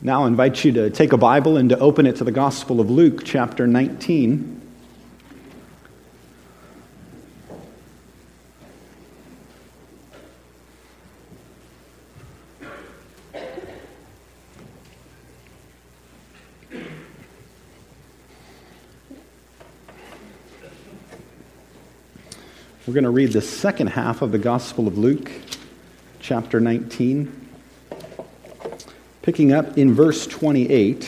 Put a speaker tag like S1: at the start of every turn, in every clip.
S1: Now I invite you to take a Bible and to open it to the Gospel of Luke, chapter 19. We're going to read the second half of the Gospel of Luke, chapter 19 picking up in verse 28,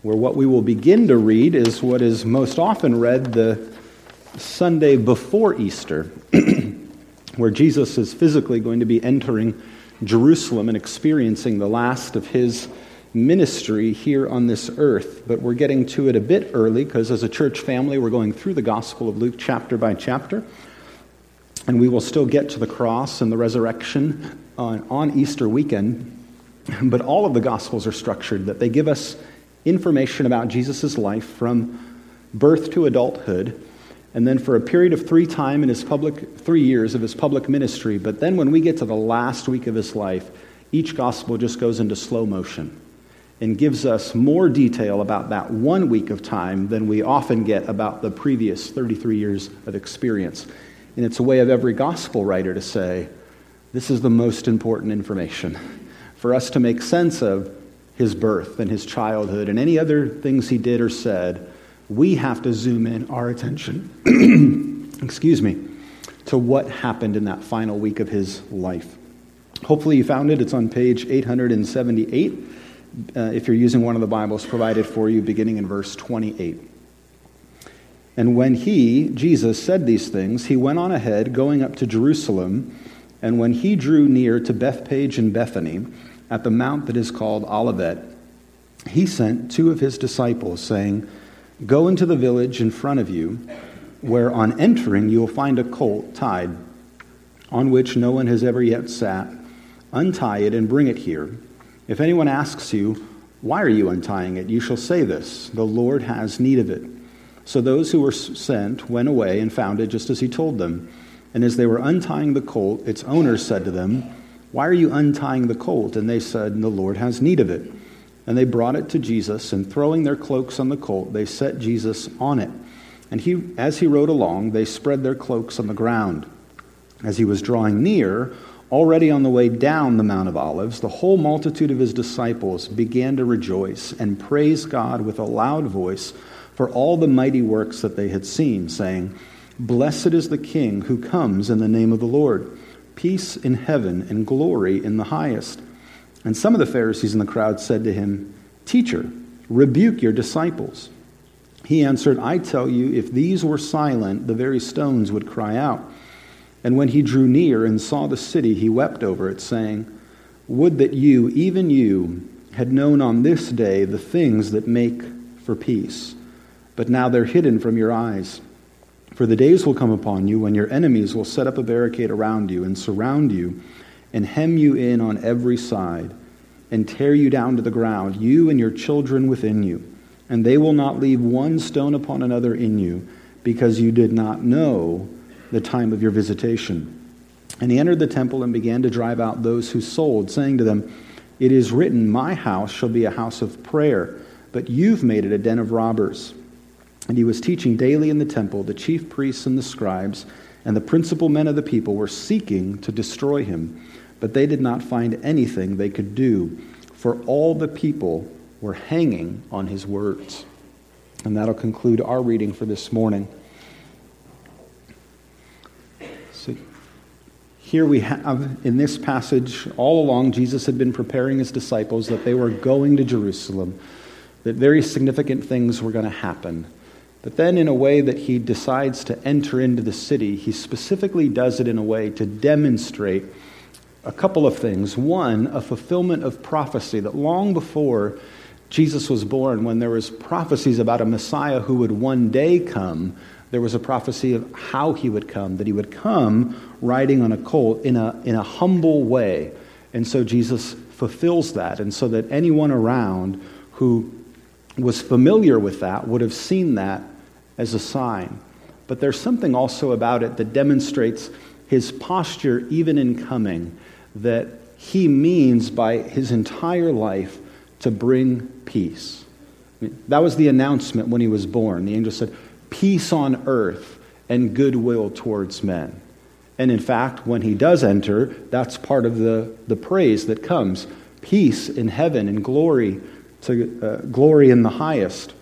S1: where what we will begin to read is what is most often read the Sunday before Easter, where Jesus is physically going to be entering Jerusalem and experiencing the last of his ministry here on this earth. But we're getting to it a bit early because as a church family, we're going through the Gospel of Luke chapter by chapter. And we will still get to the cross and the resurrection on, on Easter weekend. But all of the Gospels are structured that they give us information about Jesus' life from birth to adulthood, and then for a period of three time in his public three years of his public ministry. But then when we get to the last week of his life, each gospel just goes into slow motion and gives us more detail about that one week of time than we often get about the previous 33 years of experience. And it's a way of every gospel writer to say, this is the most important information for us to make sense of his birth and his childhood and any other things he did or said, we have to zoom in our attention, excuse me, to what happened in that final week of his life. Hopefully, you found it. It's on page 878 uh, if you're using one of the Bibles provided for you, beginning in verse 28. And when he, Jesus, said these things, he went on ahead, going up to Jerusalem. And when he drew near to Bethphage and Bethany, at the mount that is called Olivet, he sent two of his disciples, saying, Go into the village in front of you, where on entering you will find a colt tied, on which no one has ever yet sat. Untie it and bring it here. If anyone asks you, Why are you untying it? you shall say this The Lord has need of it. So those who were sent went away and found it just as he told them. And as they were untying the colt, its owner said to them, Why are you untying the colt? And they said, The Lord has need of it. And they brought it to Jesus, and throwing their cloaks on the colt, they set Jesus on it. And he, as he rode along, they spread their cloaks on the ground. As he was drawing near, already on the way down the Mount of Olives, the whole multitude of his disciples began to rejoice and praise God with a loud voice for all the mighty works that they had seen, saying, Blessed is the King who comes in the name of the Lord. Peace in heaven and glory in the highest. And some of the Pharisees in the crowd said to him, Teacher, rebuke your disciples. He answered, I tell you, if these were silent, the very stones would cry out. And when he drew near and saw the city, he wept over it, saying, Would that you, even you, had known on this day the things that make for peace. But now they're hidden from your eyes. For the days will come upon you when your enemies will set up a barricade around you and surround you and hem you in on every side and tear you down to the ground, you and your children within you. And they will not leave one stone upon another in you because you did not know the time of your visitation. And he entered the temple and began to drive out those who sold, saying to them, It is written, My house shall be a house of prayer, but you've made it a den of robbers. And he was teaching daily in the temple. The chief priests and the scribes and the principal men of the people were seeking to destroy him, but they did not find anything they could do, for all the people were hanging on his words. And that'll conclude our reading for this morning. So here we have in this passage, all along, Jesus had been preparing his disciples that they were going to Jerusalem, that very significant things were going to happen but then, in a way that he decides to enter into the city, he specifically does it in a way to demonstrate a couple of things. One, a fulfillment of prophecy that long before Jesus was born, when there was prophecies about a Messiah who would one day come, there was a prophecy of how he would come, that he would come riding on a colt in a, in a humble way. And so Jesus fulfills that. And so that anyone around who was familiar with that would have seen that as a sign. But there's something also about it that demonstrates his posture, even in coming, that he means by his entire life to bring peace. That was the announcement when he was born. The angel said, Peace on earth and goodwill towards men. And in fact, when he does enter, that's part of the, the praise that comes peace in heaven and glory to uh, glory in the highest.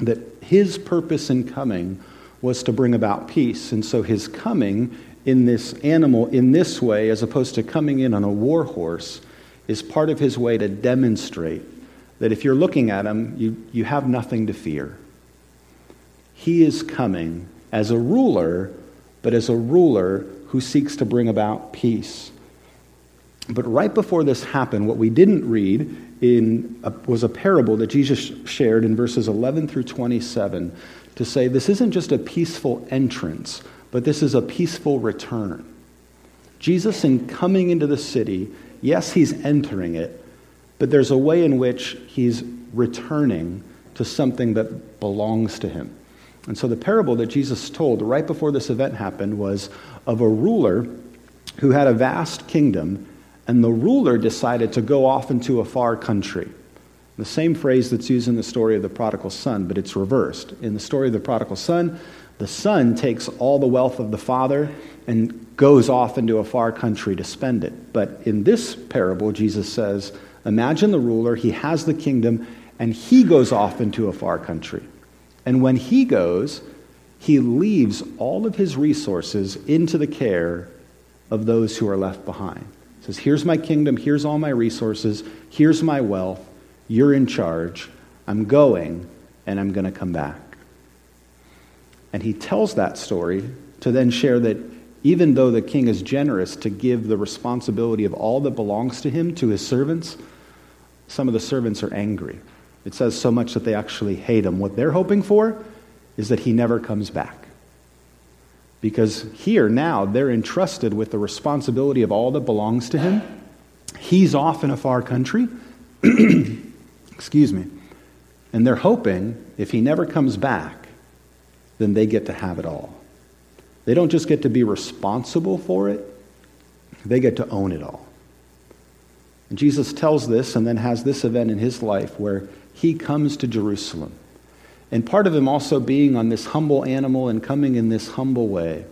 S1: That his purpose in coming was to bring about peace. And so his coming in this animal in this way, as opposed to coming in on a war horse, is part of his way to demonstrate that if you're looking at him, you, you have nothing to fear. He is coming as a ruler, but as a ruler who seeks to bring about peace. But right before this happened, what we didn't read in a, was a parable that Jesus shared in verses 11 through 27 to say this isn't just a peaceful entrance, but this is a peaceful return. Jesus, in coming into the city, yes, he's entering it, but there's a way in which he's returning to something that belongs to him. And so the parable that Jesus told right before this event happened was of a ruler who had a vast kingdom, and the ruler decided to go off into a far country. The same phrase that's used in the story of the prodigal son, but it's reversed. In the story of the prodigal son, the son takes all the wealth of the father and goes off into a far country to spend it. But in this parable, Jesus says, Imagine the ruler, he has the kingdom, and he goes off into a far country. And when he goes, he leaves all of his resources into the care of those who are left behind. Says, Here's my kingdom, here's all my resources, here's my wealth, you're in charge, I'm going, and I'm going to come back. And he tells that story to then share that even though the king is generous to give the responsibility of all that belongs to him to his servants, some of the servants are angry. It says so much that they actually hate him. What they're hoping for is that he never comes back. Because here, now, they're entrusted with the responsibility of all that belongs to him. He's off in a far country. Excuse me. And they're hoping if he never comes back, then they get to have it all. They don't just get to be responsible for it, they get to own it all. And Jesus tells this and then has this event in his life where he comes to Jerusalem. And part of him also being on this humble animal and coming in this humble way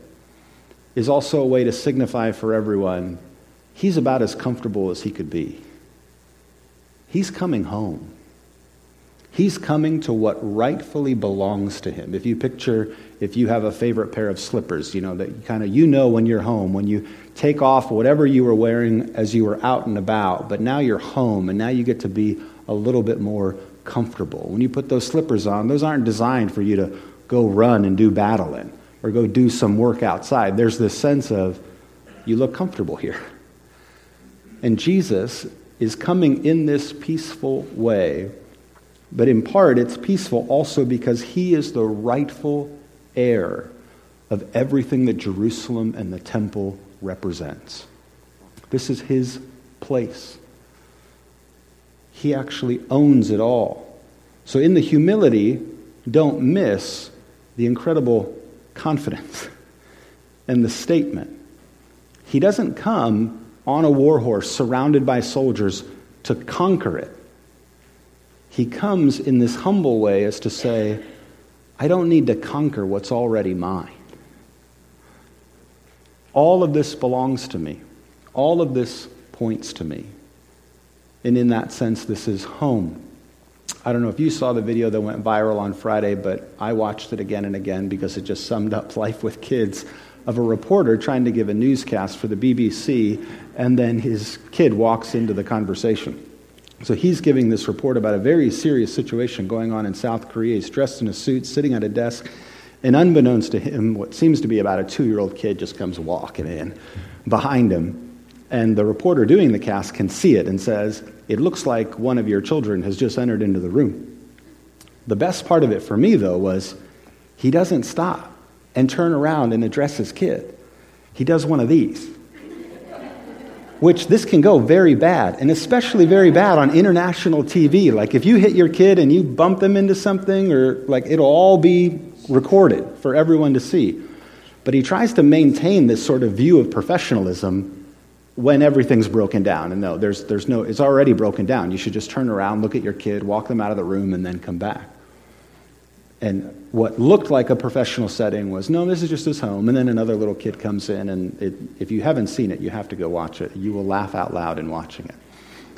S1: is also a way to signify for everyone he's about as comfortable as he could be. He's coming home. He's coming to what rightfully belongs to him. If you picture, if you have a favorite pair of slippers, you know, that kind of you know when you're home, when you take off whatever you were wearing as you were out and about, but now you're home and now you get to be a little bit more comfortable. When you put those slippers on, those aren't designed for you to go run and do battle in or go do some work outside. There's this sense of you look comfortable here. And Jesus is coming in this peaceful way but in part, it's peaceful also because he is the rightful heir of everything that Jerusalem and the temple represents. This is his place. He actually owns it all. So, in the humility, don't miss the incredible confidence and the statement. He doesn't come on a war horse surrounded by soldiers to conquer it he comes in this humble way as to say, I don't need to conquer what's already mine. All of this belongs to me. All of this points to me. And in that sense, this is home. I don't know if you saw the video that went viral on Friday, but I watched it again and again because it just summed up life with kids of a reporter trying to give a newscast for the BBC, and then his kid walks into the conversation. So he's giving this report about a very serious situation going on in South Korea. He's dressed in a suit, sitting at a desk, and unbeknownst to him, what seems to be about a two year old kid just comes walking in behind him. And the reporter doing the cast can see it and says, It looks like one of your children has just entered into the room. The best part of it for me, though, was he doesn't stop and turn around and address his kid. He does one of these which this can go very bad, and especially very bad on international TV. Like if you hit your kid and you bump them into something, or like it'll all be recorded for everyone to see. But he tries to maintain this sort of view of professionalism when everything's broken down. And no, there's, there's no, it's already broken down. You should just turn around, look at your kid, walk them out of the room, and then come back. And what looked like a professional setting was no, this is just his home. And then another little kid comes in, and it, if you haven't seen it, you have to go watch it. You will laugh out loud in watching it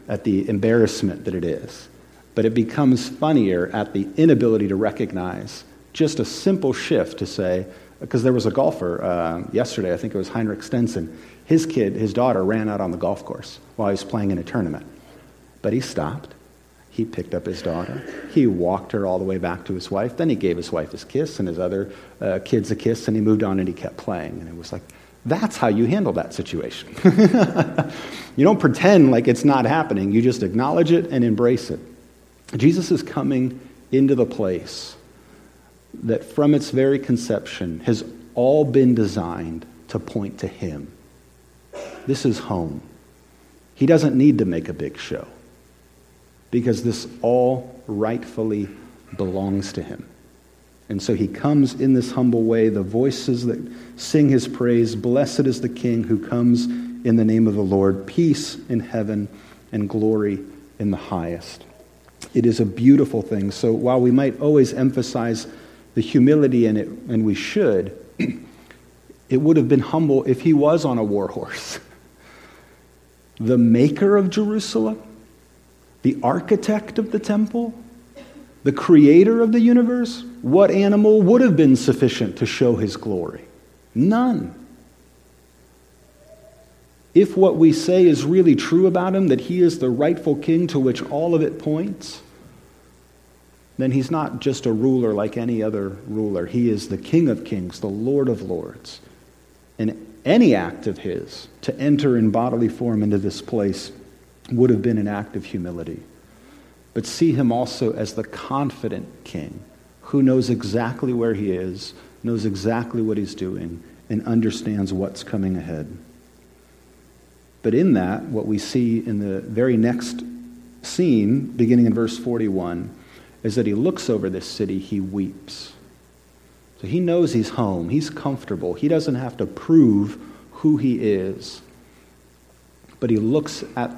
S1: at the embarrassment that it is. But it becomes funnier at the inability to recognize just a simple shift to say, because there was a golfer uh, yesterday, I think it was Henrik Stenson his kid, his daughter, ran out on the golf course while he was playing in a tournament. But he stopped. He picked up his daughter. He walked her all the way back to his wife. Then he gave his wife his kiss and his other uh, kids a kiss, and he moved on and he kept playing. And it was like, that's how you handle that situation. you don't pretend like it's not happening, you just acknowledge it and embrace it. Jesus is coming into the place that from its very conception has all been designed to point to Him. This is home. He doesn't need to make a big show because this all rightfully belongs to him. And so he comes in this humble way. The voices that sing his praise Blessed is the King who comes in the name of the Lord. Peace in heaven and glory in the highest. It is a beautiful thing. So while we might always emphasize the humility in it, and we should, it would have been humble if he was on a war horse. the maker of Jerusalem, the architect of the temple, the creator of the universe, what animal would have been sufficient to show his glory? None. If what we say is really true about him, that he is the rightful king to which all of it points, then he's not just a ruler like any other ruler. He is the King of kings, the Lord of lords. And any act of his to enter in bodily form into this place would have been an act of humility. But see him also as the confident king who knows exactly where he is, knows exactly what he's doing, and understands what's coming ahead. But in that, what we see in the very next scene, beginning in verse 41, is that he looks over this city, he weeps. So he knows he's home, he's comfortable, he doesn't have to prove who he is. But he looks at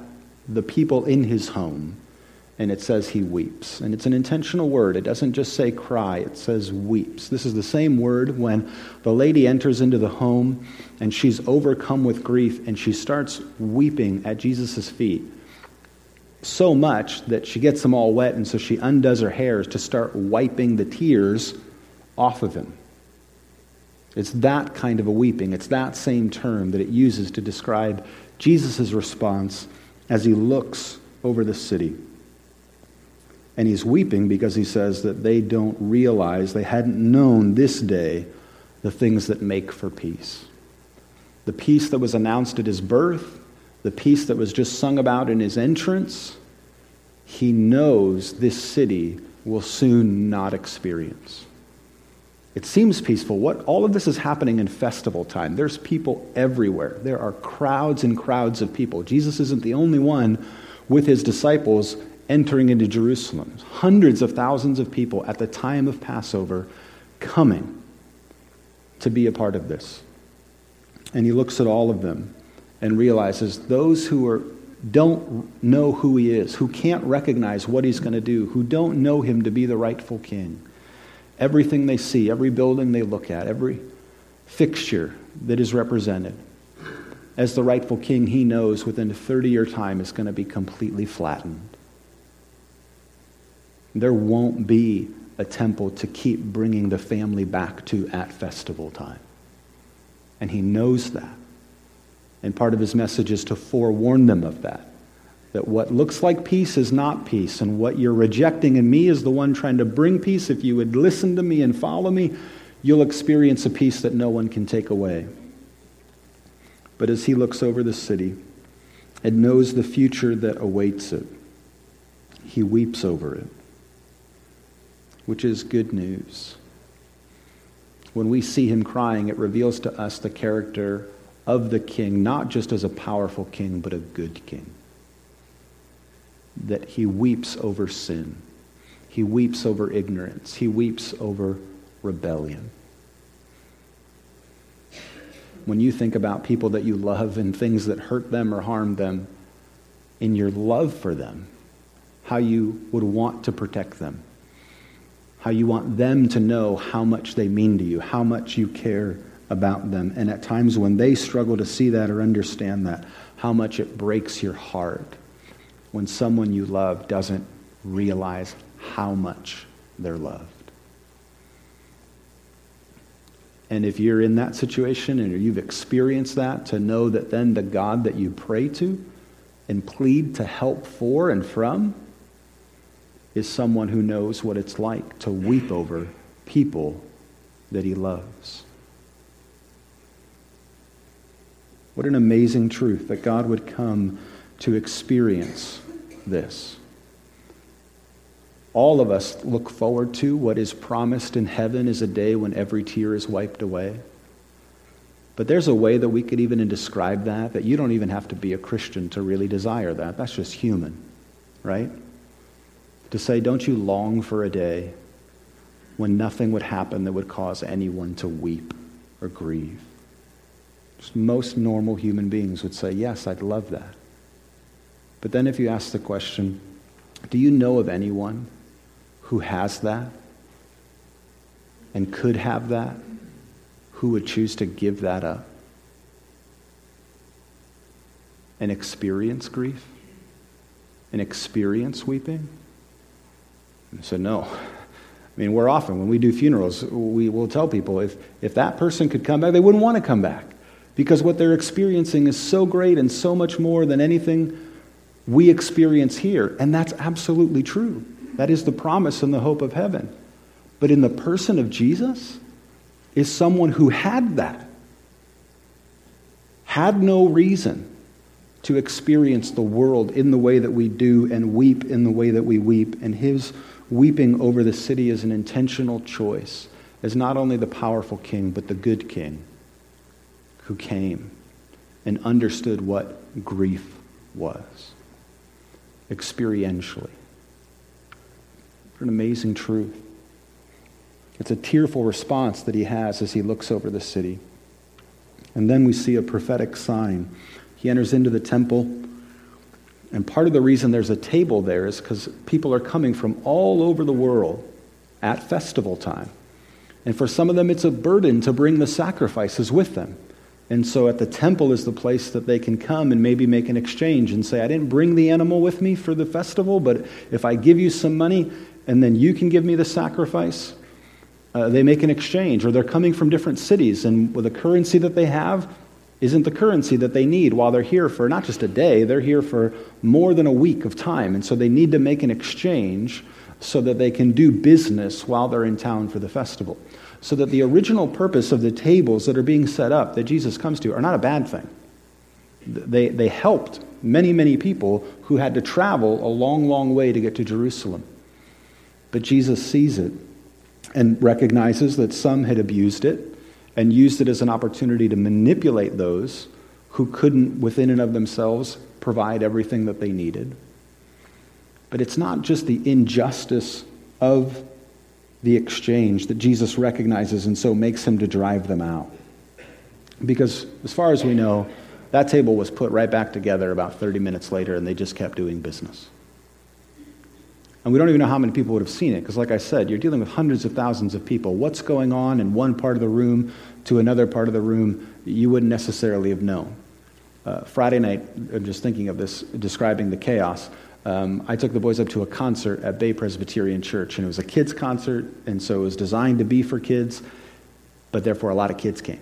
S1: the people in his home and it says he weeps. And it's an intentional word. It doesn't just say cry, it says weeps. This is the same word when the lady enters into the home and she's overcome with grief and she starts weeping at Jesus' feet. So much that she gets them all wet, and so she undoes her hairs to start wiping the tears off of him. It's that kind of a weeping. It's that same term that it uses to describe Jesus' response as he looks over the city. And he's weeping because he says that they don't realize, they hadn't known this day the things that make for peace. The peace that was announced at his birth, the peace that was just sung about in his entrance, he knows this city will soon not experience. It seems peaceful. What all of this is happening in festival time. There's people everywhere. There are crowds and crowds of people. Jesus isn't the only one with his disciples entering into Jerusalem. Hundreds of thousands of people at the time of Passover coming to be a part of this. And he looks at all of them and realizes those who are don't know who he is, who can't recognize what he's going to do, who don't know him to be the rightful king everything they see, every building they look at, every fixture that is represented. As the rightful king, he knows within a 30 year time is going to be completely flattened. There won't be a temple to keep bringing the family back to at festival time. And he knows that. And part of his message is to forewarn them of that that what looks like peace is not peace, and what you're rejecting in me is the one trying to bring peace. If you would listen to me and follow me, you'll experience a peace that no one can take away. But as he looks over the city and knows the future that awaits it, he weeps over it, which is good news. When we see him crying, it reveals to us the character of the king, not just as a powerful king, but a good king that he weeps over sin. He weeps over ignorance. He weeps over rebellion. when you think about people that you love and things that hurt them or harm them, in your love for them, how you would want to protect them, how you want them to know how much they mean to you, how much you care about them. And at times when they struggle to see that or understand that, how much it breaks your heart when someone you love doesn't realize how much they're loved. And if you're in that situation and you've experienced that, to know that then the God that you pray to and plead to help for and from is someone who knows what it's like to weep over people that he loves. What an amazing truth that God would come to experience this. All of us look forward to what is promised in heaven is a day when every tear is wiped away. But there's a way that we could even describe that, that you don't even have to be a Christian to really desire that. That's just human, right? To say, don't you long for a day when nothing would happen that would cause anyone to weep or grieve? Just most normal human beings would say, yes, I'd love that. But then if you ask the question, do you know of anyone who has that and could have that, who would choose to give that up and experience grief and experience weeping? And I said, no. I mean, we're often, when we do funerals, we will tell people if, if that person could come back, they wouldn't want to come back because what they're experiencing is so great and so much more than anything we experience here. And that's absolutely true. That is the promise and the hope of heaven. But in the person of Jesus is someone who had that, had no reason to experience the world in the way that we do and weep in the way that we weep. And his weeping over the city is an intentional choice as not only the powerful king, but the good king who came and understood what grief was experientially What an amazing truth. It's a tearful response that he has as he looks over the city. And then we see a prophetic sign. He enters into the temple, and part of the reason there's a table there is because people are coming from all over the world at festival time. And for some of them, it's a burden to bring the sacrifices with them. And so at the temple is the place that they can come and maybe make an exchange and say, I didn't bring the animal with me for the festival, but if I give you some money, and then you can give me the sacrifice. Uh, they make an exchange, or they're coming from different cities, and with the currency that they have isn't the currency that they need while they're here for not just a day, they're here for more than a week of time. And so they need to make an exchange so that they can do business while they're in town for the festival. So that the original purpose of the tables that are being set up that Jesus comes to are not a bad thing. They, they helped many, many people who had to travel a long, long way to get to Jerusalem. But Jesus sees it and recognizes that some had abused it and used it as an opportunity to manipulate those who couldn't, within and of themselves, provide everything that they needed. But it's not just the injustice of the exchange that Jesus recognizes and so makes him to drive them out. Because, as far as we know, that table was put right back together about 30 minutes later and they just kept doing business. And we don't even know how many people would have seen it, because, like I said, you're dealing with hundreds of thousands of people. What's going on in one part of the room to another part of the room, you wouldn't necessarily have known. Uh, Friday night, I'm just thinking of this, describing the chaos. Um, I took the boys up to a concert at Bay Presbyterian Church, and it was a kids' concert, and so it was designed to be for kids, but therefore a lot of kids came.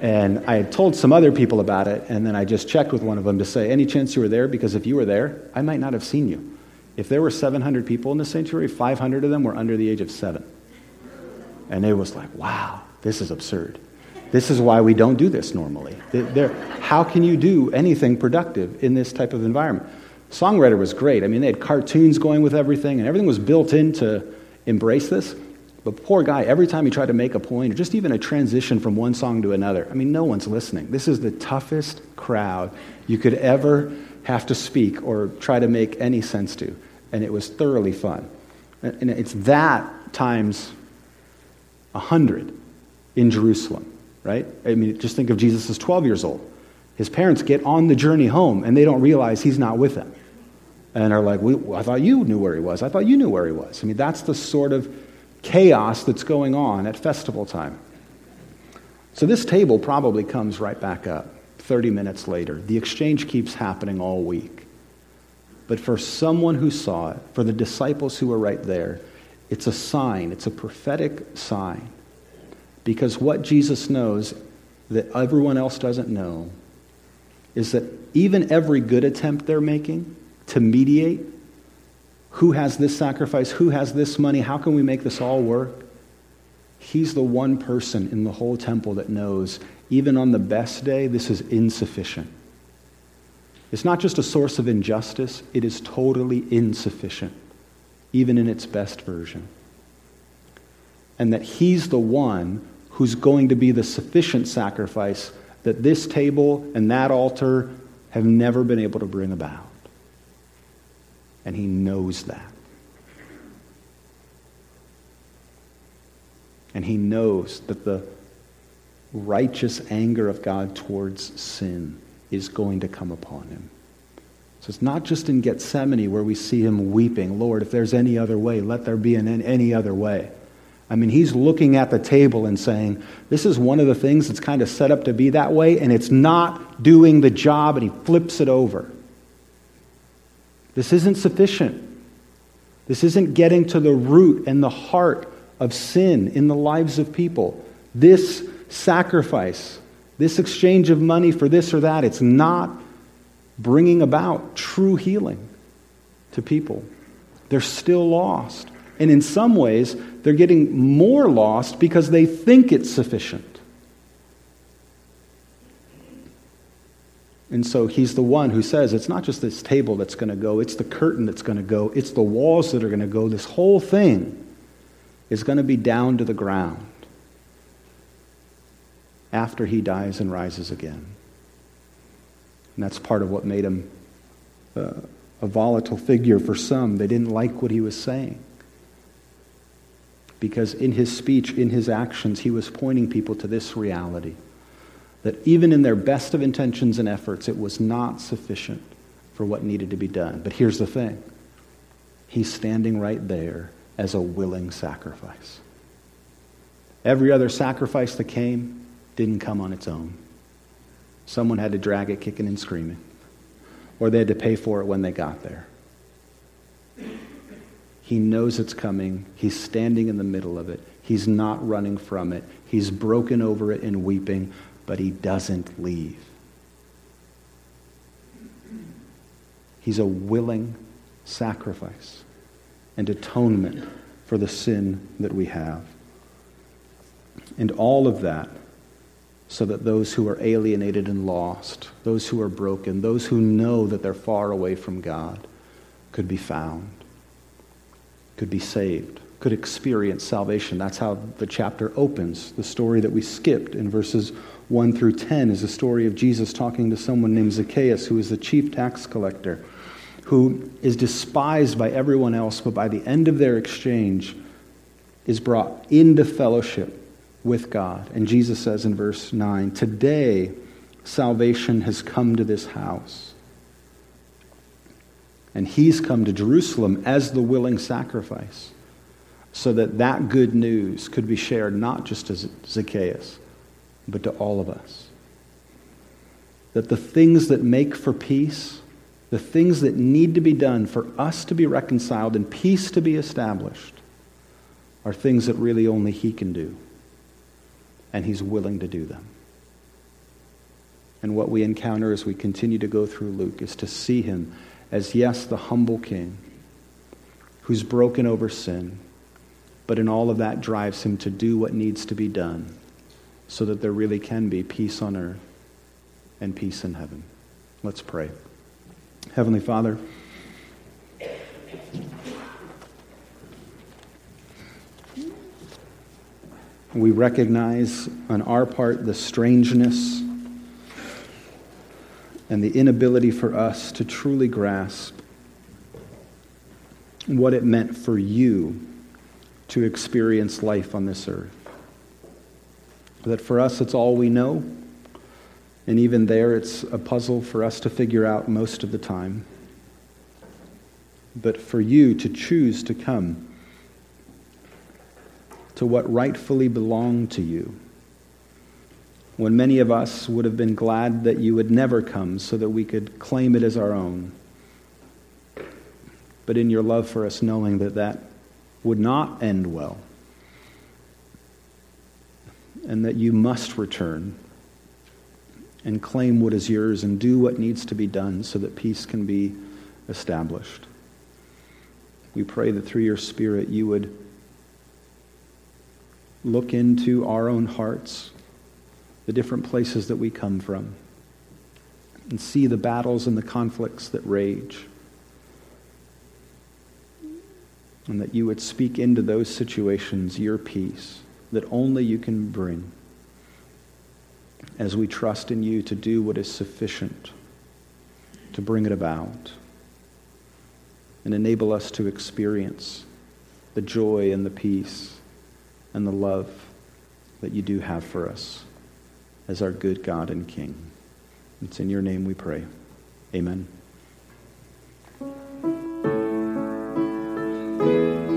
S1: And I had told some other people about it, and then I just checked with one of them to say, Any chance you were there? Because if you were there, I might not have seen you. If there were 700 people in the sanctuary, 500 of them were under the age of seven. And it was like, wow, this is absurd. This is why we don't do this normally. How can you do anything productive in this type of environment? Songwriter was great. I mean, they had cartoons going with everything, and everything was built in to embrace this. But poor guy, every time he tried to make a point, or just even a transition from one song to another, I mean, no one's listening. This is the toughest crowd you could ever have to speak or try to make any sense to and it was thoroughly fun. And it's that times a hundred in Jerusalem. right? I mean, just think of Jesus as 12 years old. His parents get on the journey home and they don't realize he's not with them. And are like, I thought you knew where he was. I thought you knew where he was. I mean, that's the sort of chaos that's going on at festival time. So this table probably comes right back up 30 minutes later. The exchange keeps happening all week. But for someone who saw it, for the disciples who were right there, it's a sign, it's a prophetic sign. Because what Jesus knows that everyone else doesn't know is that even every good attempt they're making to mediate who has this sacrifice, who has this money, how can we make this all work? He's the one person in the whole temple that knows, even on the best day, this is insufficient. It's not just a source of injustice, it is totally insufficient, even in its best version. And that He's the one who's going to be the sufficient sacrifice that this table and that altar have never been able to bring about. And He knows that. And he knows that the righteous anger of God towards sin is going to come upon him. So it's not just in Gethsemane where we see him weeping, Lord, if there's any other way, let there be an any other way. I mean, he's looking at the table and saying, This is one of the things that's kind of set up to be that way, and it's not doing the job, and he flips it over. This isn't sufficient. This isn't getting to the root and the heart of sin in the lives of people. This sacrifice, this exchange of money for this or that, it's not bringing about true healing to people. They're still lost. And in some ways, they're getting more lost because they think it's sufficient. And so he's the one who says it's not just this table that's going to go, it's the curtain that's going to go, it's the walls that are going to go, this whole thing is going to be down to the ground after he dies and rises again. And that's part of what made him uh, a volatile figure for some. They didn't like what he was saying. Because in his speech, in his actions, he was pointing people to this reality that even in their best of intentions and efforts, it was not sufficient for what needed to be done. But here's the thing he's standing right there as a willing sacrifice. Every other sacrifice that came didn't come on its own. Someone had to drag it kicking and screaming, or they had to pay for it when they got there. He knows it's coming. He's standing in the middle of it. He's not running from it. He's broken over it and weeping, but he doesn't leave. He's a willing sacrifice and atonement for the sin that we have. And all of that so that those who are alienated and lost, those who are broken, those who know that they're far away from God, could be found, could be saved, could experience salvation. That's how the chapter opens. The story that we skipped in verses 1 through 10 is a story of Jesus talking to someone named Zacchaeus, who is the chief tax collector who is despised by everyone else, but by the end of their exchange is brought into fellowship with God. And Jesus says in verse 9, Today salvation has come to this house. And he's come to Jerusalem as the willing sacrifice so that that good news could be shared not just to Zacchaeus, but to all of us. That the things that make for peace the things that need to be done for us to be reconciled and peace to be established are things that really only He can do. And He's willing to do them. And what we encounter as we continue to go through Luke is to see Him as, yes, the humble King who's broken over sin, but in all of that drives Him to do what needs to be done so that there really can be peace on earth and peace in heaven. Let's pray. Heavenly Father, we recognize on our part the strangeness and the inability for us to truly grasp what it meant for you to experience life on this earth. That for us, it's all we know. And even there, it's a puzzle for us to figure out most of the time. But for you to choose to come to what rightfully belonged to you, when many of us would have been glad that you would never come so that we could claim it as our own. But in your love for us, knowing that that would not end well, and that you must return and claim what is yours and do what needs to be done so that peace can be established. We pray that through your Spirit you would look into our own hearts, the different places that we come from, and see the battles and the conflicts that rage. And that you would speak into those situations your peace that only you can bring as we trust in you to do what is sufficient to bring it about and enable us to experience the joy and the peace and the love that you do have for us as our good God and King. It's in your name we pray. Amen. Thank you.